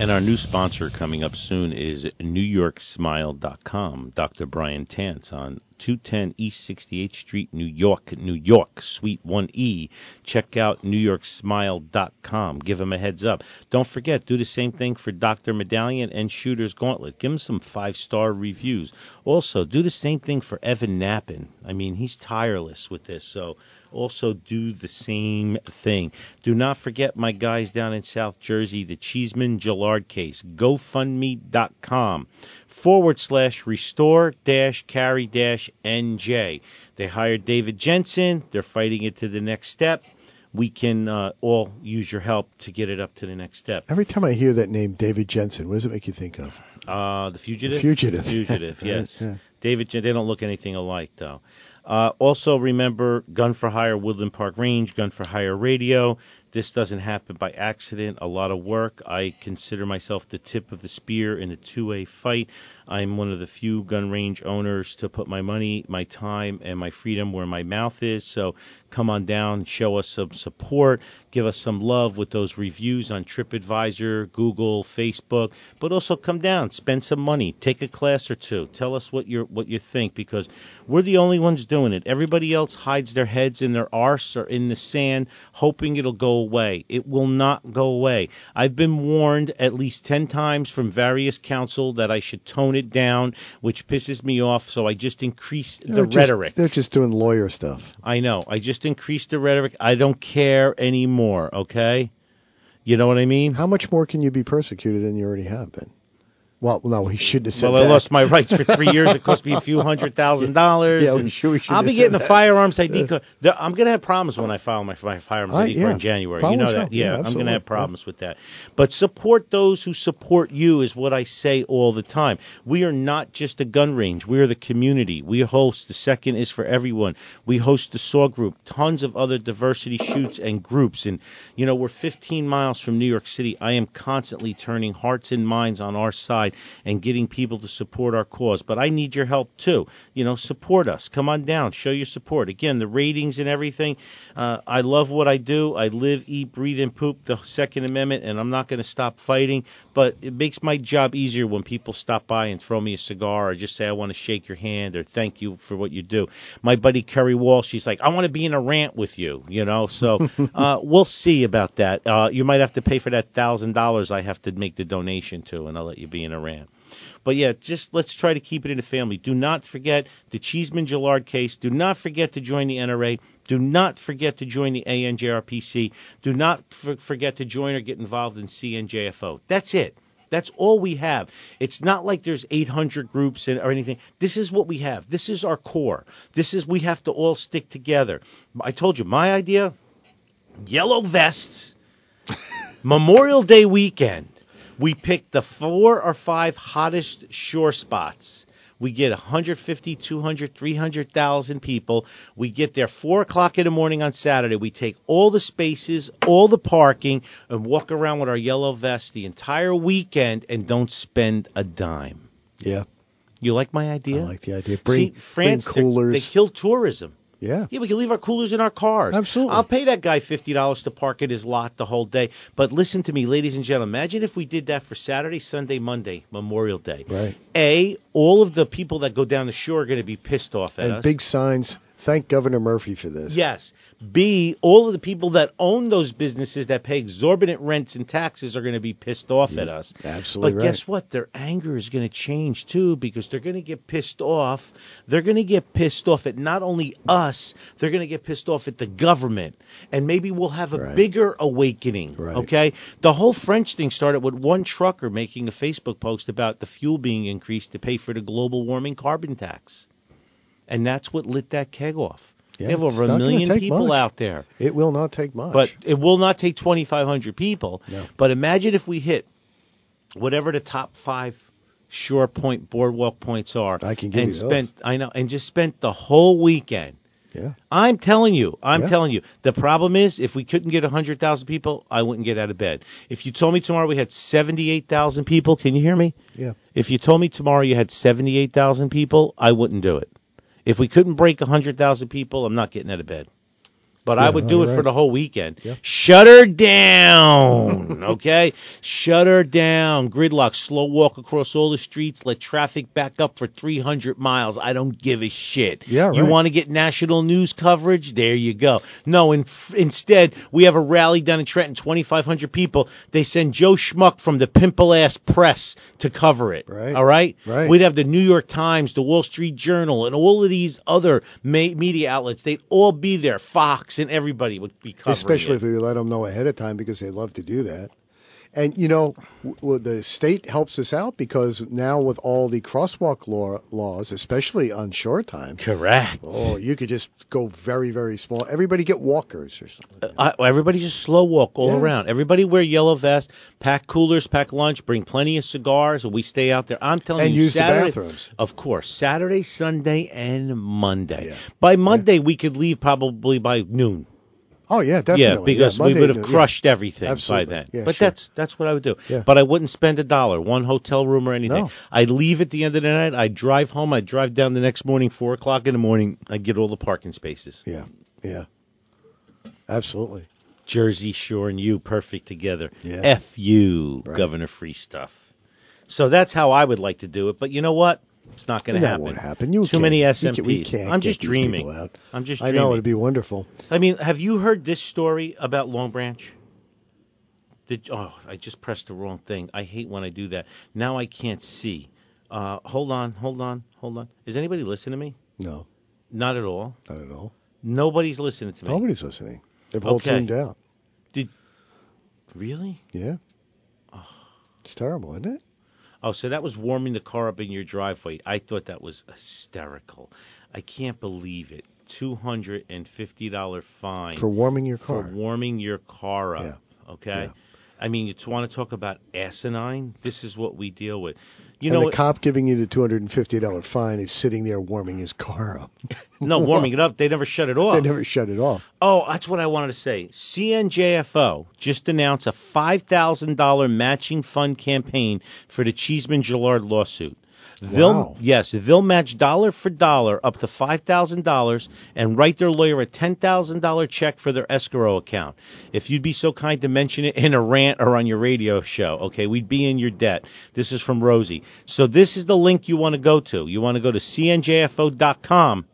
And our new sponsor coming up soon is NewYorkSmile.com. Dr. Brian Tance on 210 East 68th Street, New York, New York, Suite 1E. Check out NewYorkSmile.com. Give him a heads up. Don't forget, do the same thing for Dr. Madalian and Shooter's Gauntlet. Give him some five star reviews. Also, do the same thing for Evan Nappen. I mean, he's tireless with this, so also do the same thing. Do not forget my guys down in South Jersey, the Cheeseman Gillard case. GoFundMe.com forward slash restore dash carry dash NJ. They hired David Jensen. They're fighting it to the next step. We can uh, all use your help to get it up to the next step. Every time I hear that name, David Jensen, what does it make you think of? Uh, the fugitive. Fugitive. Fugitive. [LAUGHS] yes. Yeah. David. They don't look anything alike though. Uh, also remember Gun for Hire Woodland Park Range, Gun for Hire Radio. This doesn't happen by accident. A lot of work. I consider myself the tip of the spear in a two-way fight. I'm one of the few gun range owners to put my money, my time, and my freedom where my mouth is. So come on down, show us some support, give us some love with those reviews on TripAdvisor, Google, Facebook, but also come down, spend some money, take a class or two, tell us what you what you think because we're the only ones doing it. Everybody else hides their heads in their arse or in the sand, hoping it'll go away. It will not go away. I've been warned at least ten times from various counsel that I should tone it down, which pisses me off. So I just increase the They're just- rhetoric. they're just doing lawyer stuff. I know. I just increased the rhetoric. I don't care anymore, okay? You know what I mean? How much more can you be persecuted than you already have been? Well, no, he shouldn't have said that. Well, I lost my rights for three years. It cost me a [LAUGHS] few hundred thousand dollars. Yeah, we should- we should I'll be getting that. firearms ID card. The- I'm going to have problems when I file my, my firearms I- ID card uh, yeah. in January. Probably you know so. that. Yeah, Yeah, I'm going to have problems with that. But support those who support you is what I say all the time. We are not just a gun range. We are the community. We host the second is for everyone. We host the SAW group, tons of other diversity shoots and groups. And you know, we're 15 miles from New York City. I am constantly turning hearts and minds on our side and getting people to support our cause. But I need your help too. You know, support us. Come on down. Show your support. Again, the ratings and everything. Uh, I love what I do. I live, eat, breathe, and poop the Second Amendment, and I'm not going to stop fighting. But it makes my job easier when people stop by and throw me a cigar or just say, I want to shake your hand or thank you for what you do. My buddy Kerry Walsh, she's like, I want to be in a rant with you, you know? So [LAUGHS] uh, we'll see about that. Uh, you might have to pay for that $1,000 I have to make the donation to, and I'll let you be in a rant. But yeah, just let's try to keep it in the family. Do not forget the Cheeseman Gillard case. Do not forget to join the NRA. Do not forget to join the ANJRPC. Do not forget to join or get involved in CNJFO. That's it. That's all we have. It's not like there's 800 groups or anything. This is what we have. This is our core. This is we have to all stick together. I told you my idea: yellow vests, [LAUGHS] Memorial Day weekend. We pick the four or five hottest shore spots. We get 150, 200, 300,000 people. We get there 4 o'clock in the morning on Saturday. We take all the spaces, all the parking, and walk around with our yellow vests the entire weekend and don't spend a dime. Yeah, You like my idea? I like the idea. Bring, See, France, bring coolers. they kill tourism. Yeah. Yeah, we can leave our coolers in our cars. Absolutely. I'll pay that guy fifty dollars to park at his lot the whole day. But listen to me, ladies and gentlemen. Imagine if we did that for Saturday, Sunday, Monday, Memorial Day. Right. A, all of the people that go down the shore are going to be pissed off at and us. big signs Thank Governor Murphy for this. Yes. B, all of the people that own those businesses that pay exorbitant rents and taxes are going to be pissed off at us. absolutely But right. guess what? Their anger is going to change too because they're going to get pissed off. They're going to get pissed off at not only us, they're going to get pissed off at the government. And maybe we'll have a Right. bigger awakening. Right. Okay? The whole French thing started with one trucker making a Facebook post about the fuel being increased to pay for the global warming carbon tax. And that's what lit that keg off. Yeah, they have over a million people much. out there. It will not take much. But it will not take 2,500 people. No. But imagine if we hit whatever the top five shore point boardwalk points are. I can give and you those. spent I know and just spent the whole weekend. yeah. I'm telling you, I'm Yeah. telling you. The problem is, if we couldn't get 100,000 people, I wouldn't get out of bed. If you told me tomorrow we had 78,000 people, can you hear me? Yeah. If you told me tomorrow you had 78,000 people, I wouldn't do it. If we couldn't break 100,000 people, I'm not getting out of bed. But I would do it for the whole weekend. Yeah. Shut her down, [LAUGHS] okay? Shut her down. Gridlock, slow walk across all the streets, let traffic back up for 300 miles. I don't give a shit. Yeah, You want to get national news coverage? There you go. No, in, instead, we have a rally down in Trenton, 2,500 people. They send Joe Schmuck from the pimple ass press to cover it. Right. All right? Right. We'd have the New York Times, the Wall Street Journal, and all of these other ma- media outlets. They'd all be there. Fox and everybody would be covering Especially it. if we let them know ahead of time because they love to do that. And you know, w- the state helps us out because now with all the crosswalk law, laws, especially on shore time, Correct. oh, you could just go very, very small. Everybody get walkers or something. Uh, everybody just slow walk all Yeah. around. Everybody wear yellow vest, pack coolers, pack lunch, bring plenty of cigars, and we stay out there. I'm telling you. And you, use the bathrooms. Of course, Saturday, Sunday, and Monday. Yeah. By Monday, we could leave probably by noon. Oh yeah, definitely. Yeah, because Monday, we would have yeah. crushed everything Absolutely. by then. Yeah, but sure. that's that's what I would do. Yeah. But I wouldn't spend a dollar, one hotel room or anything. No. I'd leave at the end of the night. I'd drive home. I'd drive down the next morning, four o'clock in the morning. I'd get all the parking spaces. Yeah, yeah, absolutely. Jersey Shore and you perfect together. Yeah. F you, Right. Governor Free Stuff. So that's how I would like to do it. But you know what? It's not going to That happen. won't happen. You Too can't- many SMPs. we can't I'm get just dreaming. out. I'm just Dreaming. I know it'd be wonderful. I mean, have you heard this story about Long Branch? Did, oh, I just pressed the wrong thing. I hate when I do that. Now I can't see. Uh, hold on, hold on, hold on. Is anybody listening to me? No, Not at all. not at all. Nobody's listening to me. Nobody's listening. They've all Okay. tuned out. Did Really? Yeah. It's terrible, isn't it? Oh, so that was warming the car up in your driveway. I thought that was hysterical. I can't believe it. Two hundred and fifty dollar fine For warming your car. for warming your car up. Okay. Yeah. I mean, you want to talk about asinine? This is what we deal with. You and know, the cop giving you the two hundred and fifty dollar fine is sitting there warming his car up. [LAUGHS] no warming it up. They never shut it off. They never shut it off. Oh, that's what I wanted to say. CNJFO just announced a $5,000 matching fund campaign for the Cheeseman Gillard lawsuit. They'll, Wow. Yes, they'll match dollar for dollar up to $5,000 and write their lawyer a $10,000 check for their escrow account. If you'd be so kind to mention it in a rant or on your radio show, okay, we'd be in your debt. This is from Rosie. So this is the link you want to go to. You want to go to cnjfo.com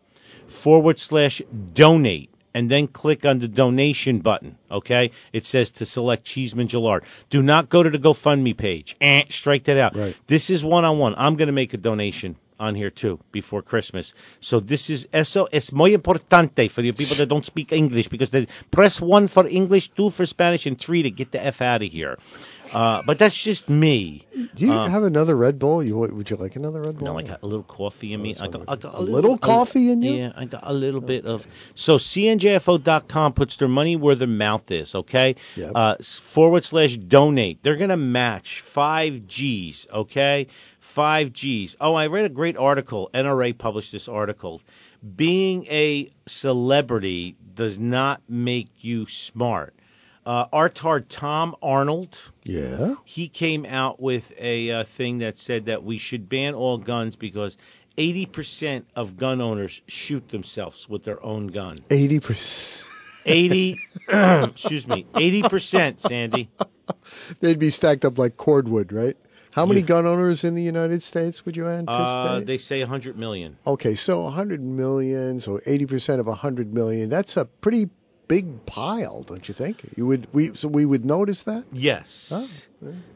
forward slash donate and then click on the donation button. Okay, it says to select Cheeseman Gillard. Do not go to the GoFundMe page. Eh, strike that out. Right. This is one on one. I'm going to make a donation on here too before Christmas. So this is eso es muy importante for the people that don't speak English because they press one for English, two for Spanish, and three to get the f out of here. Uh, but that's just me. Do you Uh, have another Red Bull? You would you like another Red Bull? No, I got a little coffee in me. I got, I got a, A little coffee in you? Yeah, I got a little bit of. So CNJFO.com puts their money where their mouth is. Okay, Yep. uh, forward slash donate. They're gonna match five G's. Okay, five G's. Oh, I read a great article. NRA published this article. Being a celebrity does not make you smart. Uh, Artard Tom Arnold Yeah. he came out with a uh, thing that said that we should ban all guns because 80% of gun owners shoot themselves with their own gun. Eighty percent. 80 [LAUGHS] [CLEARS THROAT] excuse me, 80% Sandy. They'd be stacked up like cordwood, right? How many You- gun owners in the United States would you Uh, anticipate? they say 100 million. okay, so 100 million, so 80% of 100 million. That's a pretty big pile, don't you think? You would we so we would notice that? Yes. Oh,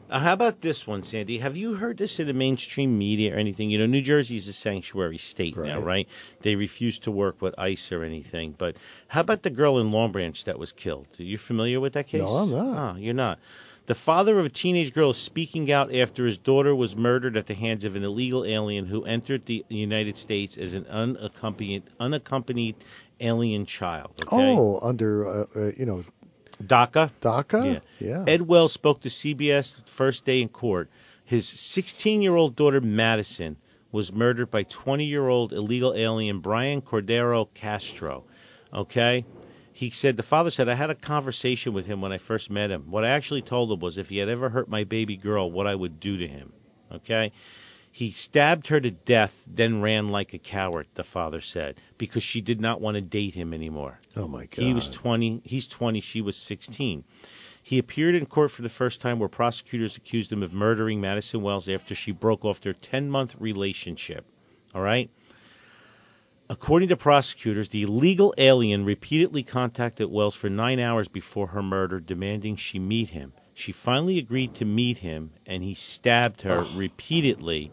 Uh, how about this one, Sandy? Have you heard this in the mainstream media or anything? You know, New Jersey is a sanctuary state now, Right. right? They refuse to work with ICE or anything. But how about the girl in Long Branch that was killed? Are you familiar with that case? No, I'm not. Oh, you're not. The father of a teenage girl is speaking out after his daughter was murdered at the hands of an illegal alien who entered the United States as an unaccompanied unaccompanied alien child. Okay? Oh, under uh, uh, you know DACA. DACA? Yeah. yeah. Ed Wells spoke to CBS the first day in court. His 16 year old daughter, Madison, was murdered by 20 year old illegal alien Brian Cordero Castro. Okay? He said, the father said, I had a conversation with him when I first met him. What I actually told him was if he had ever hurt my baby girl, what I would do to him. Okay? He stabbed her to death, then ran like a coward, the father said, because she did not want to date him anymore. Oh my god. He was 20. He's 20. She was 16. He appeared in court for the first time where prosecutors accused him of murdering Madison Wells after she broke off their 10 month relationship. All right? According to prosecutors, the illegal alien repeatedly contacted Wells for nine hours before her murder, demanding she meet him. She finally agreed to meet him, and he stabbed her repeatedly,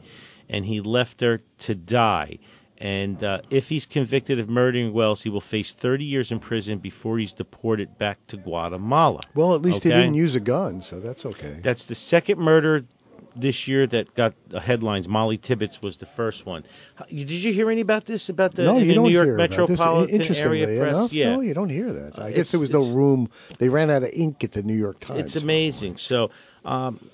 and he left her to die. And uh, if he's convicted of murdering Wells, he will face 30 years in prison before he's deported back to Guatemala. well, at least he didn't use a gun, so that's okay. That's the second murder this year that got the headlines. Molly Tibbetts was the first one. Did you hear any about this? About the, no, you the don't New York hear this. metropolitan Interestingly area press? enough, yeah, no, you don't hear that. I Uh, guess there was no room. They ran out of ink at the New York Times. It's amazing. So, um,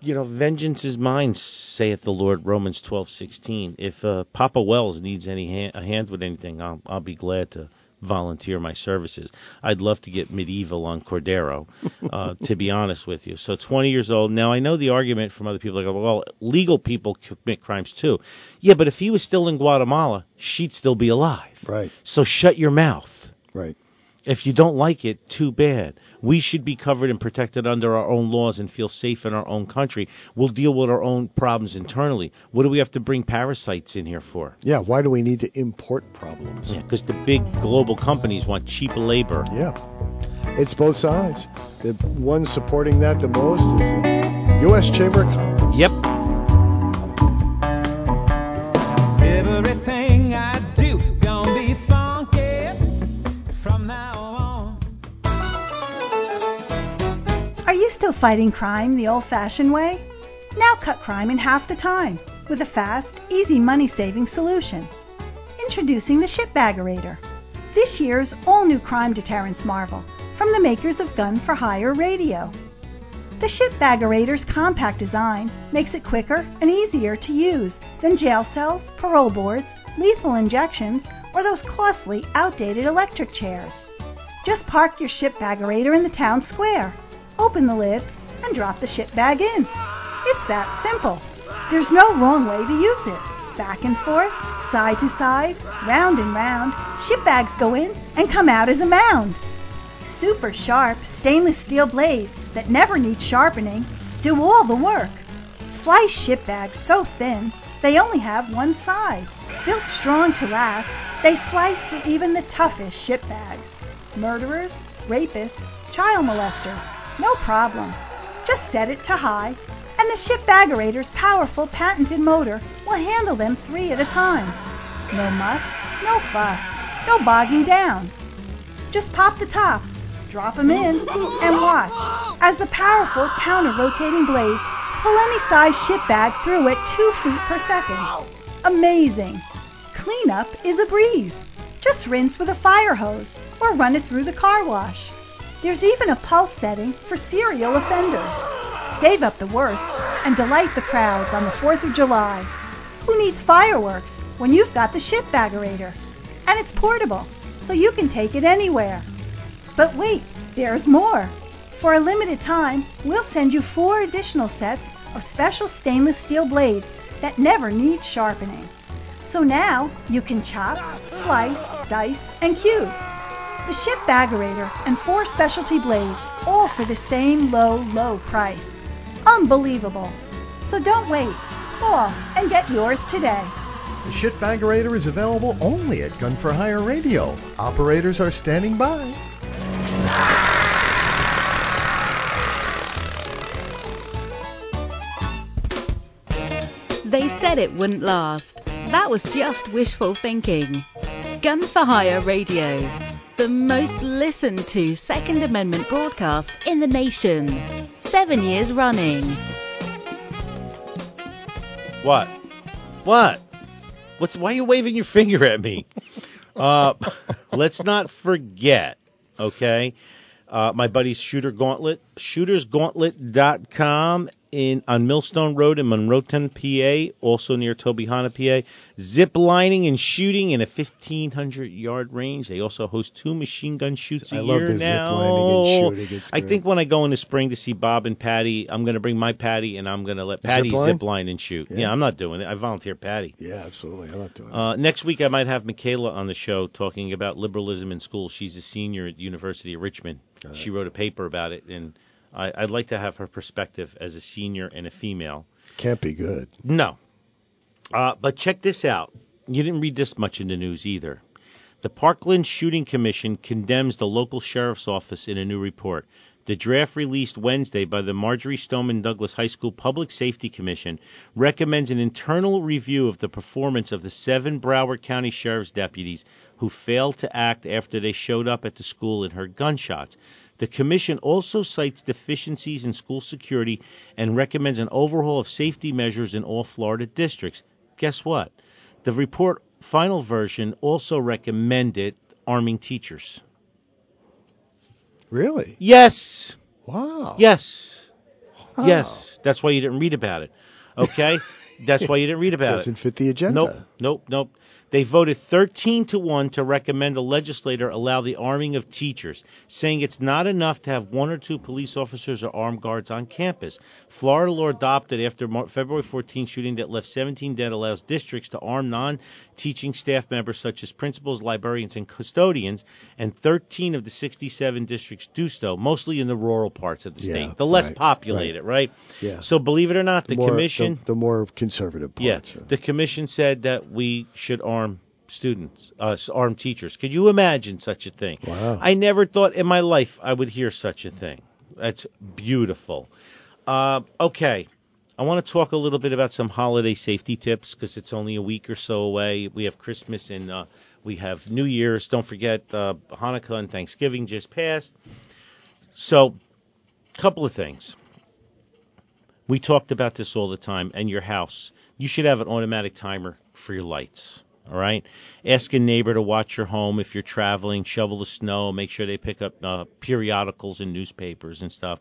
you know, vengeance is mine, saith the Lord. Romans twelve sixteen. If uh, Papa Wells needs any hand, a hand with anything, I'll I'll be glad to volunteer my services. I'd love to get medieval on Cordero, [LAUGHS] uh, to be honest with you. So, twenty years old. Now, I know the argument from other people like, well, legal people commit crimes too. Yeah, but if he was still in Guatemala, she'd still be alive. Right, So, shut your mouth. right. If you don't like it, too bad. We should be covered and protected under our own laws and feel safe in our own country. We'll deal with our own problems internally. What do we have to bring parasites in here for? Yeah, why do we need to import problems? Because the big global companies want cheap labor. Yeah. It's both sides. The one supporting that the most is the U.S. Chamber of Commerce. Yep. Fighting crime the old fashioned way? Now cut crime in half the time with a fast, easy money saving solution. Introducing the Shipbaggerator, this year's all new crime deterrence marvel from the makers of Gun for Hire Radio. The Shipbaggerator's compact design makes it quicker and easier to use than jail cells, parole boards, lethal injections, or those costly, outdated electric chairs. Just park your shipbaggerator in the town square, open the lid, and drop the ship bag in. It's that simple. There's no wrong way to use it. Back and forth, side to side, round and round, ship bags go in and come out as a mound. Super sharp stainless steel blades that never need sharpening do all the work. Slice ship bags so thin they only have one side. Built strong to last, they slice through even the toughest ship bags. Murderers, rapists, child molesters, no problem. Just set it to high, and the shipbaggerator's powerful patented motor will handle them three at a time. No muss, no fuss, no bogging down. Just pop the top, drop 'em in, and watch as the powerful counter-rotating blades pull any size ship bag through at two feet per second. Amazing! Cleanup is a breeze. Just rinse with a fire hose or run it through the car wash. There's even a pulse setting for serial offenders. Save up the worst and delight the crowds on the 4th of July. Who needs fireworks when you've got the shipbaggerator? And it's portable, so you can take it anywhere. But wait, there's more. For a limited time, we'll send you four additional sets of special stainless steel blades that never need sharpening. So now you can chop, slice, dice, and cube. The shipbaggerator and four specialty blades, all for the same low, low price. Unbelievable. So don't wait. Call and get yours today. The Shitbagerator is available only at Gun for Hire Radio. Operators are standing by. They said it wouldn't last. That was just wishful thinking. Gun for Hire Radio, the most listened to Second Amendment broadcast in the nation. Seven years running. What? What? What's why are you waving your [LAUGHS] finger at me? uh, let's not forget, okay? Uh, my buddy's Shooter Gauntlet, shootersgauntlet.com in on Millstone Road in Monroeton, PA, also near Tobyhanna, PA. Zip lining and shooting in a 1500 yard range. They also host two machine gun shoots a I love year zip now. lining and shooting. It's I think when I go in the spring to see Bob and Patty, I'm going to bring my Patty and I'm going to let Patty line? zip line and shoot. Yeah. Yeah. I'm not doing it. I volunteer Patty. Yeah, absolutely. I'm not doing it. Uh, next week, I might have Michaela on the show talking about liberalism in school. She's a senior at the University of Richmond. She wrote a paper about it, and I, I'd like to have her perspective as a senior and a female. Can't be good. No. Uh, but check this out. You didn't read this much in the news either. The Parkland Shooting Commission condemns the local sheriff's office in a new report. The draft released Wednesday by the Marjory Stoneman Douglas High School Public Safety Commission recommends an internal review of the performance of the seven Broward County Sheriff's deputies who failed to act after they showed up at the school and heard gunshots. The commission also cites deficiencies in school security and recommends an overhaul of safety measures in all Florida districts. Guess what? The report final version also recommended arming teachers. Really? Yes. Wow. Yes. Wow. Yes. That's why you didn't read about it. Okay? [LAUGHS] That's why you didn't read about it. Doesn't fit the agenda. Nope, nope, nope. They voted 13 to 1 to recommend a legislator allow the arming of teachers, saying it's not enough to have one or two police officers or armed guards on campus. Florida law adopted after February 14 shooting that left 17 dead allows districts to arm non teaching staff members such as principals, librarians, and custodians, and 13 of the 67 districts do so, mostly in the rural parts of the Yeah, state, the less right, populated, right? Yeah. So believe it or not, the, more, commission. The, the more conservative Yeah, parts. are- the commission said that we should arm students, uh, arm teachers. Could you imagine such a thing? Wow. I never thought in my life I would hear such a thing. That's beautiful. Uh, okay, I want to talk a little bit about some holiday safety tips because it's only a week or so away. We have Christmas and uh, we have New Year's. Don't forget uh, Hanukkah and Thanksgiving just passed. So, couple of things. We talked about this all the time. And your house, you should have an automatic timer for your lights. All right. Ask a neighbor to watch your home if you're traveling. Shovel the snow. Make sure they pick up uh, periodicals and newspapers and stuff.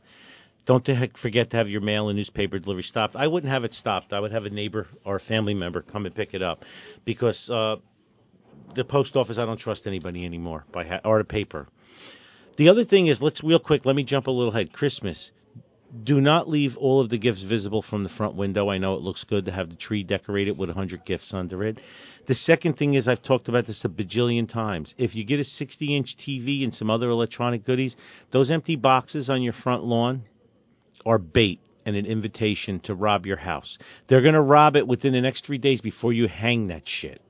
Don't forget to have your mail and newspaper delivery stopped. I wouldn't have it stopped. I would have a neighbor or a family member come and pick it up, because uh, the post office I don't trust anybody anymore by ha- or the paper. The other thing is, let's real quick. Let me jump a little ahead. Christmas. Do not leave all of the gifts visible from the front window. I know it looks good to have the tree decorated with 100 gifts under it. The second thing is, I've talked about this a bajillion times. If you get a 60 inch TV and some other electronic goodies, those empty boxes on your front lawn are bait and an invitation to rob your house. They're going to rob it within the next three days before you hang that shit.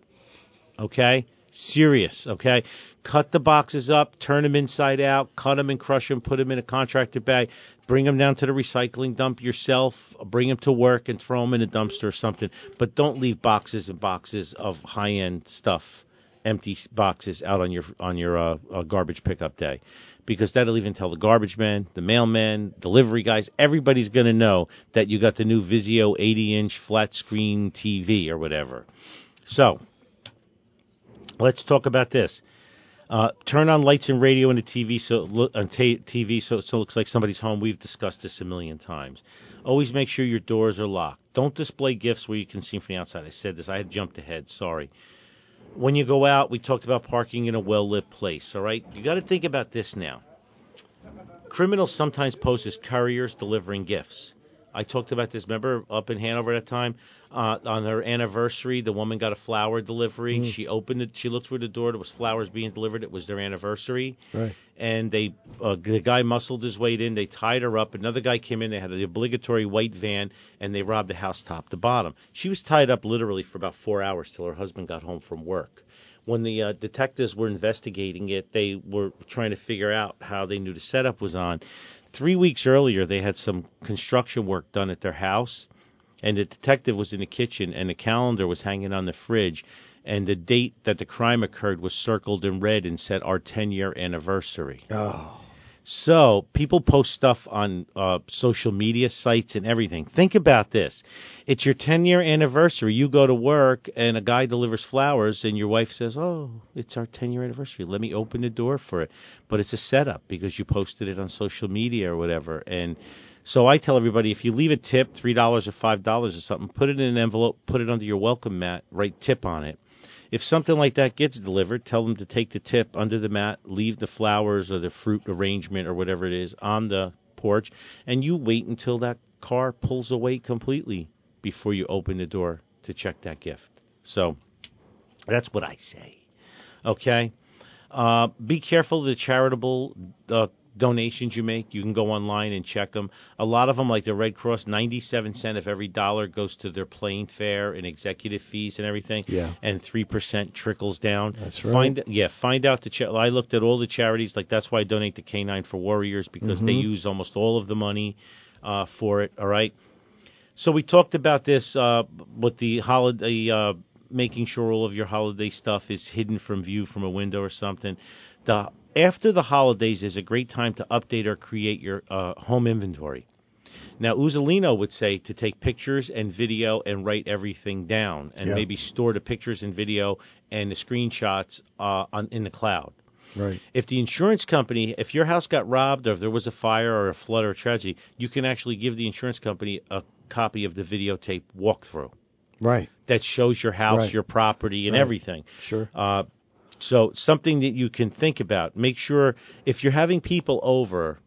Okay? Serious, okay? Cut the boxes up, turn them inside out, cut them and crush them, put them in a contractor bag, bring them down to the recycling dump yourself, bring them to work and throw them in a dumpster or something. But don't leave boxes and boxes of high-end stuff, empty boxes out on your on your uh, uh, garbage pickup day, because that'll even tell the garbage man, the mailman, delivery guys, everybody's going to know that you got the new Vizio 80-inch flat screen TV or whatever. So, let's talk about this. Uh, turn on lights and radio and the TV so look on ta- TV so so it looks like somebody's home. We've discussed this a million times. Always make sure your doors are locked. Don't display gifts where you can see from the outside. I said this. I had jumped ahead. Sorry. When you go out, we talked about parking in a well lit place. All right, you got to think about this now. Criminals sometimes pose as couriers delivering gifts. I talked about this. Remember up in Hanover at that time, uh, on her anniversary, the woman got a flower delivery. She opened it. She looked through the door. There was flowers being delivered. It was their anniversary, Right. and they uh, the guy muscled his way in. They tied her up. Another guy came in. They had the obligatory white van, and they robbed the house top to bottom. She was tied up literally for about four hours till her husband got home from work. When the uh, detectives were investigating it, they were trying to figure out how they knew the setup was on. Three weeks earlier, they had some construction work done at their house, and the detective was in the kitchen, and the calendar was hanging on the fridge, and the date that the crime occurred was circled in red and said our 10 year anniversary. Oh, So people post stuff on uh, social media sites and everything. Think about this: it's your 10 year anniversary. You go to work and a guy delivers flowers, and your wife says, "Oh, it's our 10 year anniversary. Let me open the door for it." But it's a setup because you posted it on social media or whatever. And so I tell everybody: if you leave a tip, three dollars or five dollars or something, put it in an envelope, put it under your welcome mat, write tip on it. If something like that gets delivered, tell them to take the tip under the mat, leave the flowers or the fruit arrangement or whatever it is on the porch, and you wait until that car pulls away completely before you open the door to check that gift. So that's what I say. Okay? Uh, be careful of the charitable uh, donations you make. You can go online and check them. A lot of them, like the Red Cross, 97 cent of every dollar goes to their plane fare and executive fees and everything. Yeah. And 3% trickles down. That's right. Find Yeah, find out the. Cha- I looked at all the charities. Like, that's why I donate to K9 for Warriors because they Mhm. use almost all of the money uh, for it. All right. So we talked about this uh, with the holiday, uh, making sure all of your holiday stuff is hidden from view from a window or something. The after the holidays is a great time to update or create your uh, home inventory. Now, Uzolino would say to take pictures and video and write everything down, and Yeah. maybe store the pictures and video and the screenshots uh, on in the cloud. right. If the insurance company, if your house got robbed or if there was a fire or a flood or a tragedy, you can actually give the insurance company a copy of the videotape walkthrough Right. that shows your house, Right. your property, and Right. everything. Sure. Uh, so something that you can think about. Make sure if you're having people over,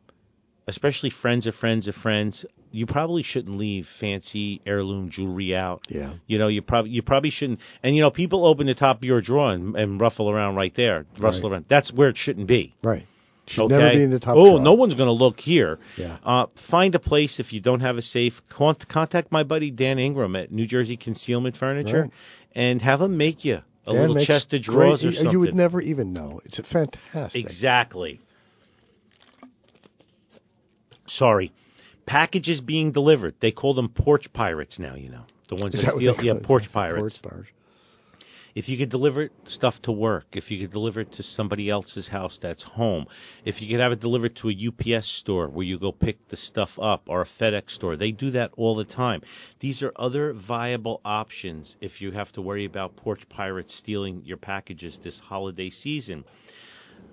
especially friends of friends of friends, you probably shouldn't leave fancy heirloom jewelry out. Yeah. You know, you probably you probably shouldn't. And you know, people open the top of your drawer and, and ruffle around right there, rustle Right. around. That's where it shouldn't be. Right. Should okay. never be in the top Oh, drawer. no one's going to look here. Yeah. Uh, find a place if you don't have a safe. Con- contact my buddy Dan Ingram at New Jersey Concealment Furniture, Right. and have him make you a Dan little of drawers or something. You would never even know. It's a fantastic. Exactly. Sorry. Packages being delivered. They call them porch pirates now, you know. The ones Is that that steal yeah, porch pirates. Porch pirates. If you could deliver stuff to work, if you could deliver it to somebody else's house that's home, if you could have it delivered to a UPS store where you go pick the stuff up or a FedEx store, they do that all the time. These are other viable options if you have to worry about porch pirates stealing your packages this holiday season.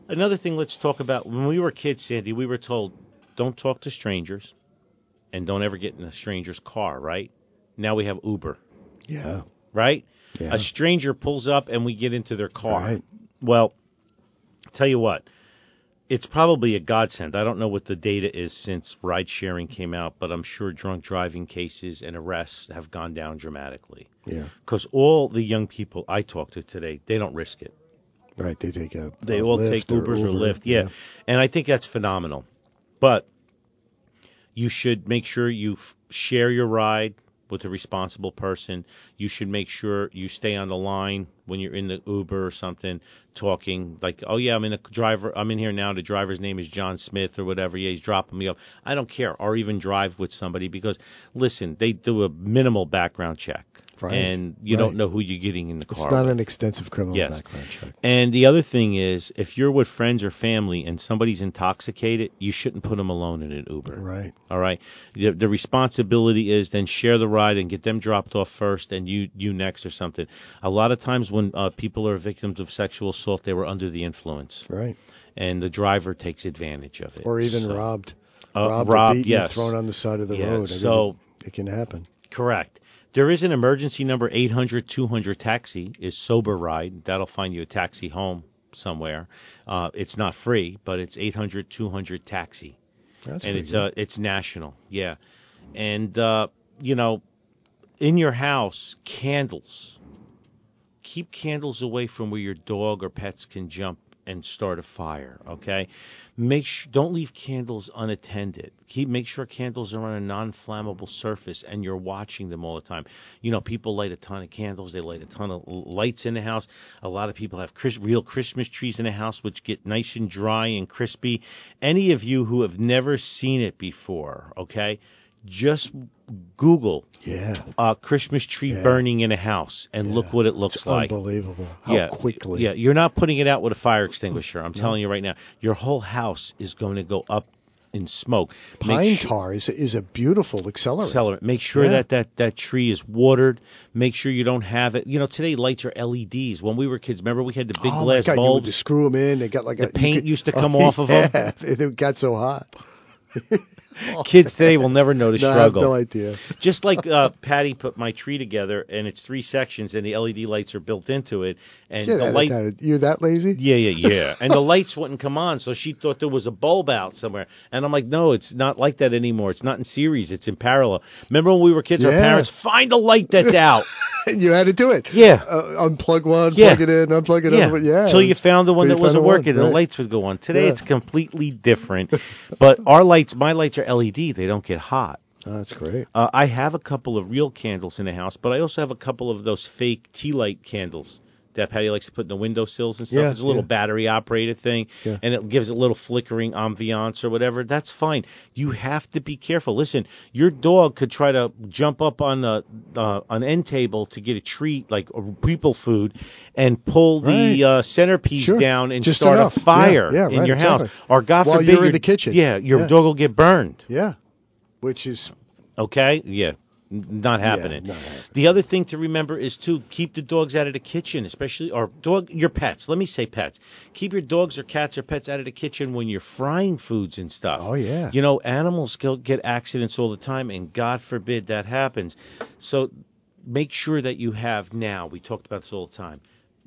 Another thing let's talk about when we were kids, Sandy, we were told don't talk to strangers and don't ever get in a stranger's car, right? Now we have Uber, Yeah. right? Yeah. A stranger pulls up and we get into their car. Right. Well, tell you what, it's probably a godsend. I don't know what the data is since ride sharing came out, but I'm sure drunk driving cases and arrests have gone down dramatically. Yeah. Because all the young people I talk to today, they don't risk it. Right. They take a. They a all take Ubers or, Uber. Lyft. Yeah. And I think that's phenomenal. But you should make sure you f- share your ride with a responsible person. You should make sure you stay on the line when you're in the Uber or something, talking like, "Oh yeah, I'm in a driver. I'm in here now. The driver's name is John Smith or whatever. Yeah, he's dropping me off. I don't care. Or even drive with somebody because listen, they do a minimal background check, Right. and you Right. don't know who you're getting in the car. It's not with. an extensive criminal Yes. background check. And the other thing is, if you're with friends or family and somebody's intoxicated, you shouldn't put them alone in an Uber. Right. All right. The, the responsibility is then share the ride and get them dropped off first, and you you next or something. A lot of times when uh, people are victims of sexual assault, they were under the influence, Right. and the driver takes advantage of it. Or even So- robbed. Uh, robbed, robbed, beaten, yes. thrown on the side of the Yeah, road. I so- it, it can happen. Correct. There is an emergency number 800 200 taxi is sober ride. That'll find you a taxi home somewhere. Uh, it's not free, but it's 800 200 taxi. That's and it's good. uh it's national. Yeah. And uh you know, in your house, candles. Keep candles away from where your dog or pets can jump and start a fire. Okay, make sure don't leave candles unattended. Keep make sure candles are on a non-flammable surface and you're watching them all the time. You know, people light a ton of candles. They light a ton of lights in the house. A lot of people have Chris, real Christmas trees in the house, which get nice and dry and crispy. Any of you who have never seen it before, okay, just Google Yeah. uh, Christmas tree Yeah. burning in a house and look what it looks It's like. unbelievable. How yeah, quickly. Yeah, you're not putting it out with a fire extinguisher. I'm telling you right now, your whole house is going to go up in smoke. Pine tar is is a beautiful accelerant. accelerant. Make sure Yeah. that, that that tree is watered. Make sure you don't have it. You know, today lights are LEDs. When we were kids, remember we had the big oh glass God, you would bulbs. just screw them in. They got like The a paint could- used to [LAUGHS] come oh, off of yeah, [LAUGHS] It got so hot. [LAUGHS] [LAUGHS] Kids today will never know the No, I have struggle. no idea. Just like uh, Patty put my tree together, and it's three sections, and the LED lights are built into it, and Get the light. that. You're that lazy? Yeah, yeah, yeah. [LAUGHS] and the lights wouldn't come on, so she thought there was a bulb out somewhere. And I'm like, no, it's not like that anymore. It's not in series. It's in parallel. Remember when we were kids, our parents find a light that's [LAUGHS] out. and you had to do it. Yeah. Uh, unplug one, Yeah. plug it in, unplug it yeah. Yeah. Till you found the one that wasn't the one, working, and the lights would go on. Today, Yeah. it's completely [LAUGHS] different. but our lights, my lights are LED. They don't get hot. Oh, that's great. Uh, I have a couple of real candles in the house, but I also have a couple of those fake tea light candles that Patty likes to put in the windowsills and stuff. Yeah, it's a little yeah. battery operated thing, Yeah. and it gives a little flickering ambiance or whatever. That's fine. You have to be careful. Listen, your dog could try to jump up on the uh, an end table to get a treat like uh, people food, and pull Right. the uh, centerpiece Sure. down and Just start enough. a fire in right, your house, exactly. or God While forbid you're in the kitchen. Yeah, your dog will get burned. Yeah. Which is Okay? Yeah. Not happening. not happening. The other thing to remember is to keep the dogs out of the kitchen, especially or dog your pets. Let me say pets. Keep your dogs or cats or pets out of the kitchen when you're frying foods and stuff. Oh, yeah. You know, animals get accidents all the time and God forbid that happens. So make sure that you have now. We talked about this all the time.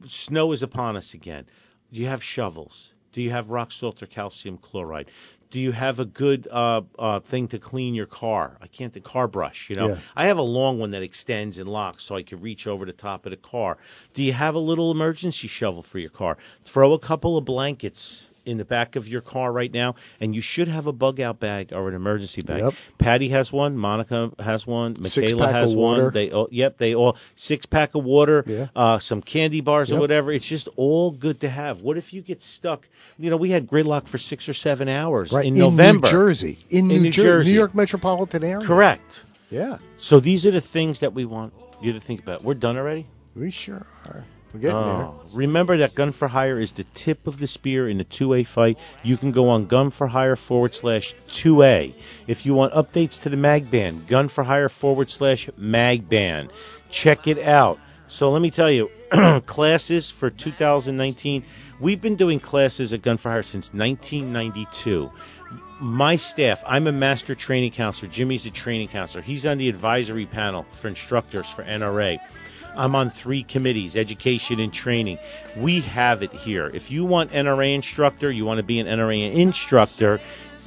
Snow is upon us again. Do you have shovels? Do you have rock salt or calcium chloride? Do you have a good uh, uh, thing to clean your car? I can't the car brush. You know, Yeah. I have a long one that extends and locks, so I can reach over the top of the car. Do you have a little emergency shovel for your car? Throw a couple of blankets in the back of your car right now, and you should have a bug out bag or an emergency bag. Yep. Patty has one. Monica has one. Michaela has one. They all, yep, they all six pack of water. Yeah. Uh, some candy bars or whatever. It's just all good to have. What if you get stuck? You know, we had gridlock for six or seven hours right in November. New Jersey. In, In New, New Jer- Jersey. New York metropolitan area. Correct. Yeah. So these are the things that we want you to think about. We're done already. We sure are. We're getting Oh, remember that Gun for Hire is the tip of the spear in the 2A fight. You can go on Gun for Hire forward slash 2A. If you want updates to the mag ban, Gun for Hire forward slash mag ban. Check it out. So let me tell you, [CLEARS THROAT] classes for 2019, we've been doing classes at Gun for Hire since 1992 my staff, I'm a master training counselor. Jimmy's a training counselor. He's on the advisory panel for instructors for NRA. I'm on three committees, education and training. We have it here. If you want NRA instructor, you want to be an NRA instructor,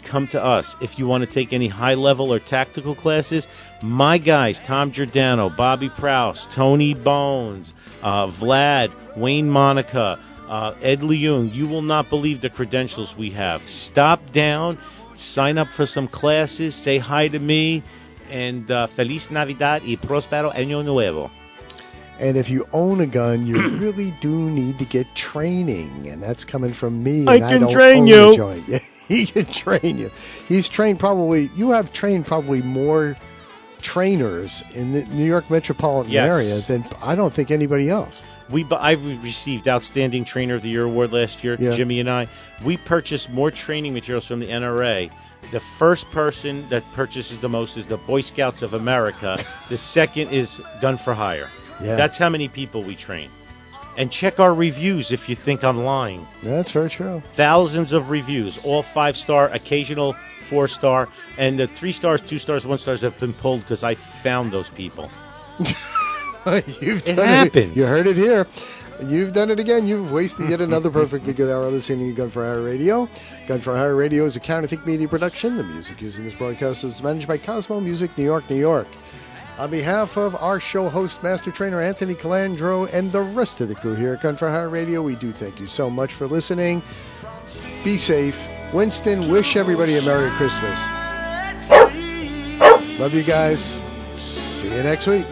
come to us. If you want to take any high level or tactical classes, my guys, Tom Giordano, Bobby Prouse, Tony Bones, uh, Vlad, Wayne Monica, uh, Ed Leung, you will not believe the credentials we have. Stop down, sign up for some classes, say hi to me, and uh, Feliz Navidad y Prospero Año Nuevo. And if you own a gun, you [CLEARS THROAT] really do need to get training, and that's coming from me. I can don't train you. [LAUGHS] He can train you. He's trained probably. You have trained probably more trainers in the New York metropolitan Yes. area than I don't think anybody else. We, I received Outstanding Trainer of the Year award last year. Yeah. Jimmy and I, we purchased more training materials from the NRA. The first person that purchases the most is the Boy Scouts of America. the second is Gun for Hire. Yeah. That's how many people we train. And check our reviews if you think I'm lying. That's very true. Thousands of reviews, all five star, occasional four star, and the three stars, two stars, one stars have been pulled because I found those people. [LAUGHS] You've It happens. You heard it here. You've done it again. You've wasted yet another perfectly good hour listening to Gun for Hire Radio. Gun for Hire Radio is a Counterthink media production. The music used in this broadcast is managed by Cosmo Music, New York, New York. On behalf of our show host, Master Trainer Anthony Colandro, and the rest of the crew here at for Hire Radio, we do thank you so much for listening. Be safe. Winston, wish everybody a Merry Christmas. Love you guys. See you next week.